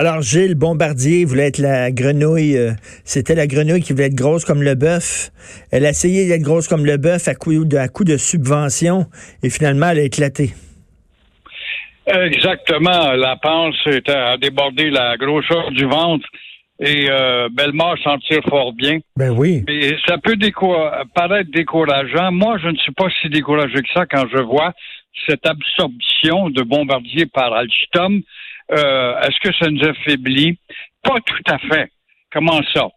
Alors, Gilles Bombardier voulait être la grenouille. euh, C'était la grenouille qui voulait être grosse comme le bœuf. Elle a essayé d'être grosse comme le bœuf à coup de, à coup de subvention et finalement, elle a éclaté. Exactement. La panse était à déborder la grosseur du ventre et euh, Bellemare s'en tire fort bien. Ben oui. Mais ça peut déco- paraître décourageant. Moi, je ne suis pas si découragé que ça quand je vois cette absorption de Bombardier par Alstom. Euh, Est-ce que ça nous affaiblit? Pas tout à fait. Comment ça?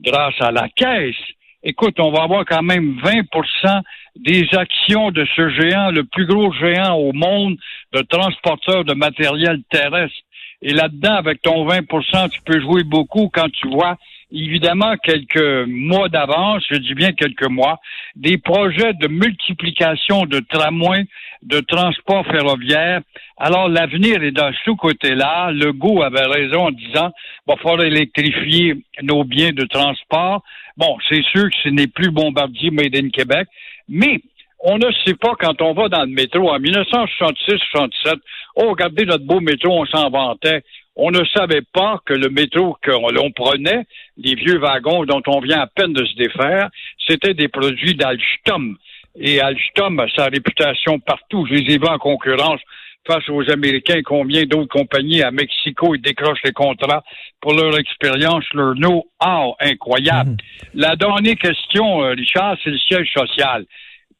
Grâce à la caisse. Écoute, on va avoir quand même 20% des actions de ce géant, le plus gros géant au monde de transporteur de matériel terrestre. Et là-dedans, avec ton 20% tu peux jouer beaucoup quand tu vois, évidemment, quelques mois d'avance, je dis bien quelques mois, des projets de multiplication de tramways, de transport ferroviaire. Alors, l'avenir est dans ce côté-là. Le goût avait raison en disant, va falloir électrifier nos biens de transport. Bon, c'est sûr que ce n'est plus Bombardier Made in Québec, mais on ne sait pas quand on va dans le métro en 1966-67. Oh, regardez notre beau métro, on s'en vantait. On ne savait pas que le métro que l'on prenait, les vieux wagons dont on vient à peine de se défaire, c'était des produits d'Alstom. Et Alstom a sa réputation partout. Je les ai vus en concurrence face aux Américains, combien d'autres compagnies à Mexico, ils décrochent les contrats pour leur expérience, leur know-how incroyable. La dernière question, euh, Richard, c'est le siège social.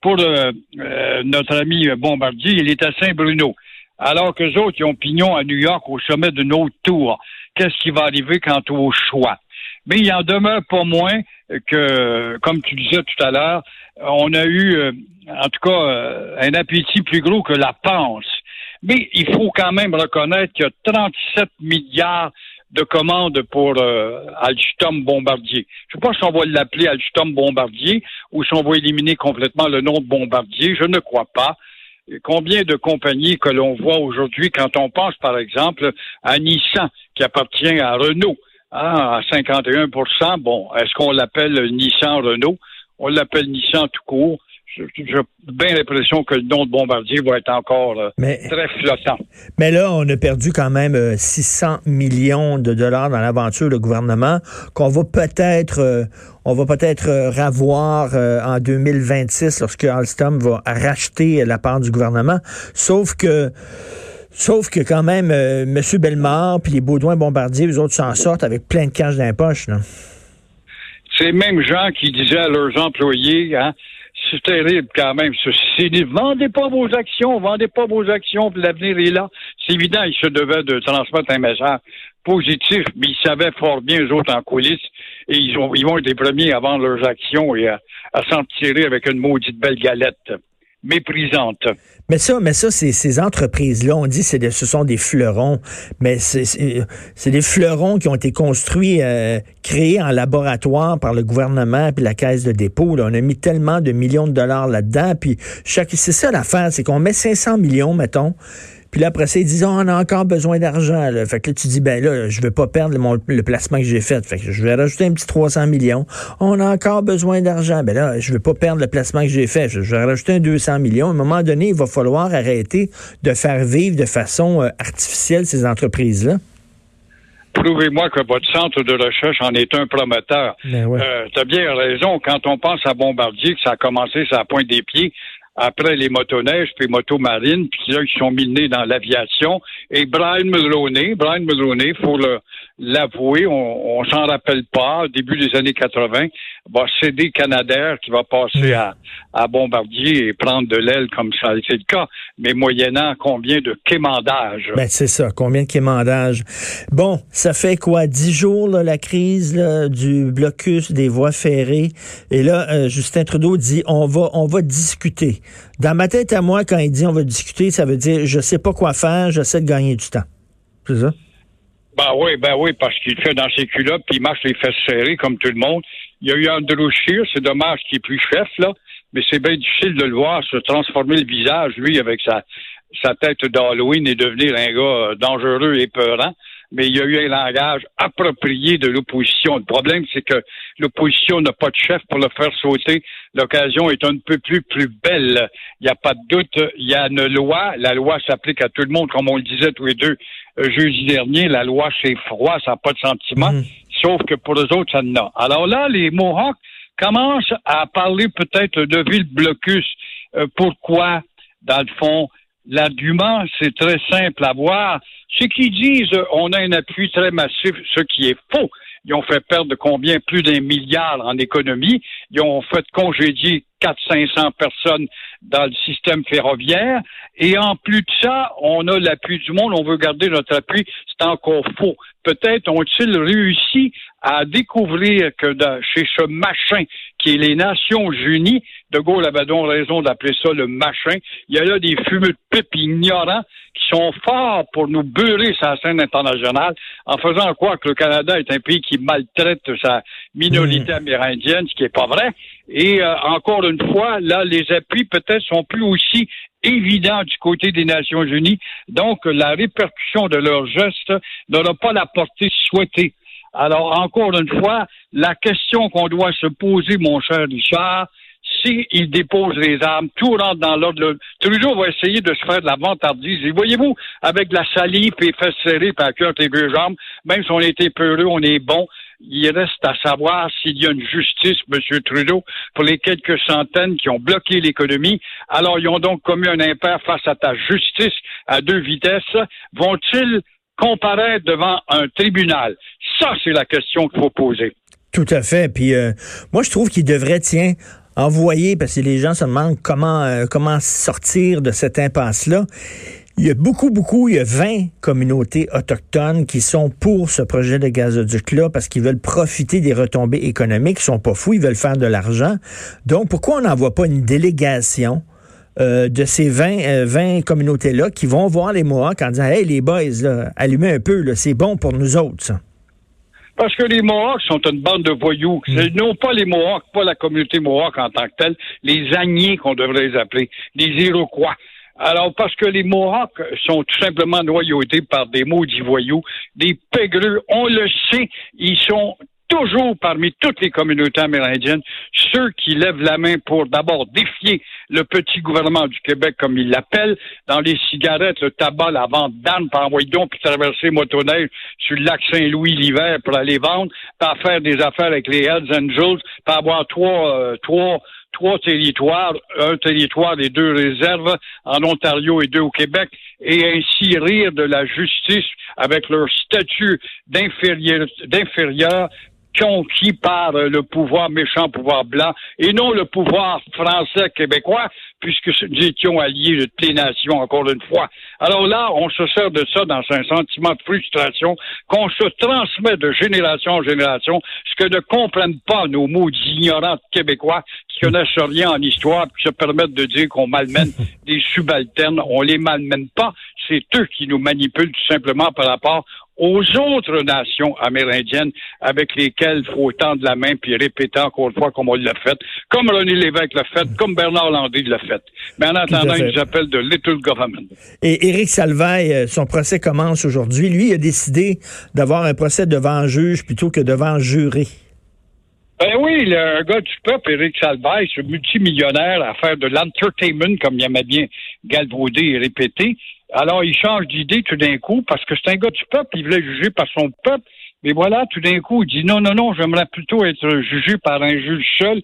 Pour euh, euh, notre ami Bombardier, il est à Saint-Bruno. Alors que les autres, ils ont pignon à New York au sommet d'une autre tour. Qu'est-ce qui va arriver quant au choix? Mais il en demeure pas moins que, comme tu disais tout à l'heure, on a eu, euh, en tout cas, euh, un appétit plus gros que la panse. Mais il faut quand même reconnaître qu'il y a 37 milliards de commandes pour euh, Alstom Bombardier. Je ne sais pas si on va l'appeler Alstom Bombardier ou si on va éliminer complètement le nom de Bombardier. Je ne crois pas. Combien de compagnies que l'on voit aujourd'hui quand on pense, par exemple, à Nissan, qui appartient à Renault, hein, à 51% Bon, est-ce qu'on l'appelle Nissan Renault? On l'appelle Nissan tout court. J'ai bien l'impression que le nom de Bombardier va être encore euh, Mais, très flottant. mais là, on a perdu quand même euh, 600 millions de dollars dans l'aventure, le gouvernement, qu'on va peut-être euh, on va peut-être euh, ravoir euh, en 2026 lorsque Alstom va racheter la part du gouvernement. Sauf que Sauf que quand même, euh, M. Bellemare puis les Baudouin Bombardier, les autres s'en sortent avec plein de cash dans les poches. Là. Ces mêmes gens qui disaient à leurs employés, hein, c'est terrible quand même. ce- c'est vendez pas vos actions, vendez pas vos actions, l'avenir est là. C'est évident, ils se devaient de transmettre un message positif, mais ils savaient fort bien, eux autres, en coulisses, et ils, ont, ils vont être les premiers à vendre leurs actions et à s'en tirer avec une maudite belle galette méprisante. Mais ça, mais ça, ces entreprises-là, on dit des- ce sont des fleurons, mais c'est des fleurons qui ont été construits, euh, créés en laboratoire par le gouvernement puis la caisse de dépôt. Là. On a mis tellement de millions de dollars là-dedans, puis chaque, c'est ça l'affaire, c'est qu'on met 500 millions, mettons. Puis là, après ça, ils disent, Oh, on a encore besoin d'argent. là. Fait que là, tu dis, ben là, je veux pas perdre mon- le placement que j'ai fait. Fait que je vais rajouter un petit 300 millions. On a encore besoin d'argent. Ben là, je veux pas perdre le placement que j'ai fait. Je je vais rajouter un 200 millions. À un moment donné, il va falloir arrêter de faire vivre de façon euh, artificielle ces entreprises-là. Prouvez-moi que votre centre de recherche en est un promoteur. Ben ouais. Euh, tu as bien raison. Quand on pense à Bombardier, que ça a commencé ça pointe des pieds, après les motoneiges, puis motomarines, puis là, ils sont mis le nez dans l'aviation. Et Brian Mulroney, Brian Mulroney, faut le, l'avouer, on, on s'en rappelle pas, au début des années 80, va céder Canadair qui va passer à, à Bombardier et prendre de l'aile comme ça a été le cas, mais moyennant combien de quémandages? Ben, c'est ça. Combien de quémandages? Bon, ça fait quoi? Dix jours, là, la crise là, du blocus des voies ferrées. Et là, euh, Justin Trudeau dit, on va, on va discuter. Dans ma tête à moi, quand il dit on va discuter, ça veut dire, je sais pas quoi faire, j'essaie de gagner du temps. C'est ça? Ben oui, ben oui, parce qu'il fait dans ses culottes, puis il marche les fesses serrées comme tout le monde. Il y a eu Andrew Scheer, c'est dommage qu'il est plus chef, là, mais c'est bien difficile de le voir se transformer le visage, lui, avec sa, sa tête d'Halloween et devenir un gars euh, dangereux et peurant mais il y a eu un langage approprié de l'opposition. Le problème, c'est que l'opposition n'a pas de chef pour le faire sauter. L'occasion est un peu plus, plus belle. Il n'y a pas de doute. Il y a une loi. La loi s'applique à tout le monde, comme on le disait tous les deux euh, jeudi dernier. La loi, c'est froid, ça n'a pas de sentiment. Mm. Sauf que pour les autres, ça n'a. Alors là, les Mohawks commencent à parler peut-être de ville blocus. Euh, pourquoi, dans le fond, l'argument, c'est très simple à voir ceux qui disent euh, on a un appui très massif, ce qui est faux. Ils ont fait perdre combien? Plus d'un milliard en économie. Ils ont fait congédier 400-500 personnes dans le système ferroviaire. Et en plus de ça, on a l'appui du monde. On veut garder notre appui. C'est encore faux. Peut-être ont-ils réussi à découvrir que chez ce machin qui est les Nations Unies, De Gaulle avait donc raison d'appeler ça le machin, il y a là des fumeux de pipe ignorants qui sont forts pour nous beurrer sa scène internationale en faisant croire que le Canada est un pays qui maltraite sa minorité hmm. amérindienne, ce qui n'est pas vrai. Et euh, encore une fois, là, les appuis peut-être sont plus aussi évidents du côté des Nations Unies. Donc, la répercussion de leurs gestes n'aura pas la portée souhaitée. Alors, encore une fois, la question qu'on doit se poser, mon cher Richard, s'il dépose les armes, tout rentre dans l'ordre. Trudeau va essayer de se faire de la vantardise. Et voyez-vous, avec la salive et fesses serrées, à cœur tes deux jambes, même si on était peureux, on est bon, il reste à savoir s'il y a une justice, M. Trudeau, pour les quelques centaines qui ont bloqué l'économie. Alors, ils ont donc commis un impair face à ta justice à deux vitesses. Vont-ils comparaître devant un tribunal? Ça, c'est la question qu'il faut poser. Tout à fait. Puis euh, moi, je trouve qu'il devrait, tiens, envoyer, parce que les gens se demandent comment, euh, comment sortir de cette impasse-là. Il y a beaucoup, beaucoup, il y a 20 communautés autochtones qui sont pour ce projet de gazoduc-là parce qu'ils veulent profiter des retombées économiques. Ils sont pas fous, ils veulent faire de l'argent. Donc, pourquoi on n'envoie pas une délégation euh, de ces 20, 20 euh, communautés-là qui vont voir les Mohawks en disant Hey, les boys, allumez un peu, c'est bon pour nous autres. Parce que les Mohawks sont une bande de voyous. Mm. Non pas les Mohawks, pas la communauté Mohawk en tant que telle, les Agniers qu'on devrait les appeler, les Iroquois. Alors, parce que les Mohawks sont tout simplement noyautés par des maudits voyous, des pégreux, on le sait, ils sont toujours parmi toutes les communautés amérindiennes ceux qui lèvent la main pour d'abord défier le petit gouvernement du Québec, comme ils l'appellent, dans les cigarettes, le tabac, la vente d'armes, par envoyer puis traverser motoneige sur le lac Saint-Louis l'hiver pour aller vendre, par faire des affaires avec les Hells Angels, par avoir trois, euh, trois trois territoires, un territoire et deux réserves en Ontario et deux au Québec, et ainsi rire de la justice avec leur statut d'inférieur conquis par le pouvoir méchant, pouvoir blanc, et non le pouvoir français québécois, puisque nous étions alliés de toutes les nations, encore une fois. Alors là, on se sert de ça dans un sentiment de frustration qu'on se transmet de génération en génération, ce que ne comprennent pas nos maudits ignorants québécois qui connaissent rien en histoire, qui se permettent de dire qu'on malmène des subalternes. On les malmène pas. C'est eux qui nous manipulent tout simplement par rapport aux autres nations amérindiennes avec lesquelles il faut tendre la main puis répéter encore une fois comme on l'a fait, comme René Lévesque l'a fait, comme Bernard Landry l'a fait. Mais en attendant, il nous appelle de Little Government. Et Éric Salvaille, euh, son procès commence aujourd'hui. Lui, il a décidé d'avoir un procès devant un juge plutôt que devant un jury. Ben oui, le gars du peuple, Éric Salvaille, ce multimillionnaire à faire de l'entertainment, comme il aimait bien galvauder et répéter, alors, il change d'idée tout d'un coup parce que c'est un gars du peuple, il voulait juger par son peuple. Mais voilà, tout d'un coup, il dit non, non, non, j'aimerais plutôt être jugé par un juge seul.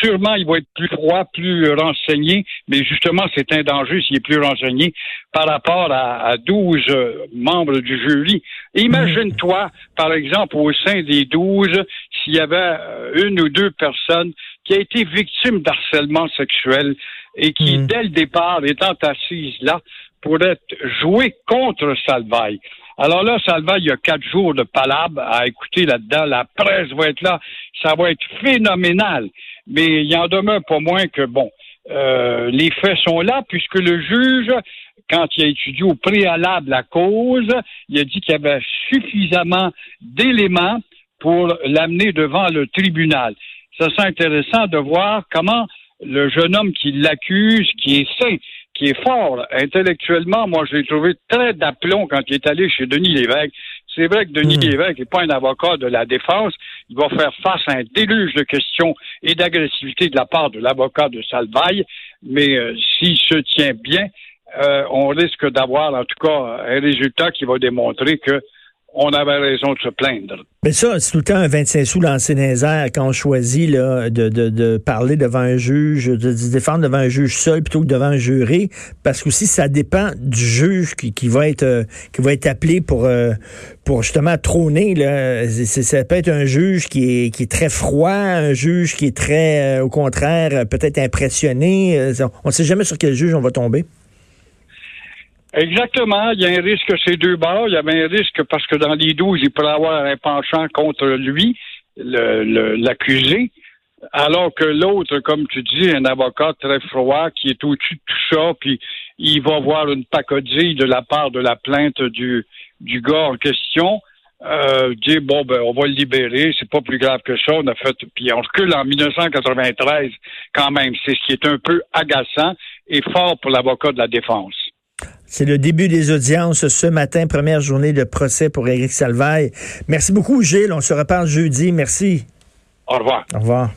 Sûrement, il va être plus froid, plus renseigné, mais justement, c'est un danger s'il est plus renseigné par rapport à, 12 euh, membres du jury. Imagine-toi, par exemple, au sein des 12, s'il y avait euh, une ou deux personnes qui a été victime d'harcèlement sexuel et qui, mm. dès le départ, étant assises là, pourrait jouer contre Salvaille. Alors là, Salvaille, il y a quatre jours de palabre à écouter là-dedans. La presse va être là. Ça va être phénoménal. Mais il en demeure pas moins que, bon, euh, les faits sont là puisque le juge quand il a étudié au préalable la cause, il a dit qu'il y avait suffisamment d'éléments pour l'amener devant le tribunal. Ça serait intéressant de voir comment le jeune homme qui l'accuse, qui est sain, qui est fort intellectuellement, moi je l'ai trouvé très d'aplomb quand il est allé chez Denis Lévesque. C'est vrai que Denis mmh. Lévesque n'est pas un avocat de la défense. Il va faire face à un déluge de questions et d'agressivité de la part de l'avocat de Salvaille. Mais euh, s'il se tient bien, euh, on risque d'avoir en tout cas un résultat qui va démontrer que on avait raison de se plaindre. Mais ça, c'est tout le temps un 25 sous lancé dans quand on choisit là, de, de, parler devant un juge, de, se défendre devant un juge seul plutôt que devant un juré, parce que aussi ça dépend du juge qui, va être euh, qui va être appelé pour euh, pour justement trôner. Là. ça peut être un juge qui est, qui est très froid, un juge qui est très, euh, au contraire, peut-être impressionné. on ne sait jamais sur quel juge on va tomber. Exactement. Il y a un risque ces deux bords. Il y avait un risque parce que dans les 12, il pourrait avoir un penchant contre lui, l'accusé. Alors que l'autre, comme tu dis, un avocat très froid qui est au-dessus de tout ça, puis il va voir une pacodille de la part de la plainte du, du gars en question. Euh, dire bon ben on va le libérer, c'est pas plus grave que ça. On a fait puis on recule en 1993 quand même. C'est ce qui est un peu agaçant et fort pour l'avocat de la défense. C'est le début des audiences ce matin, première journée de procès pour Éric Salvaille. Merci beaucoup, Gilles. On se reparle jeudi. Merci. Au revoir. Au revoir.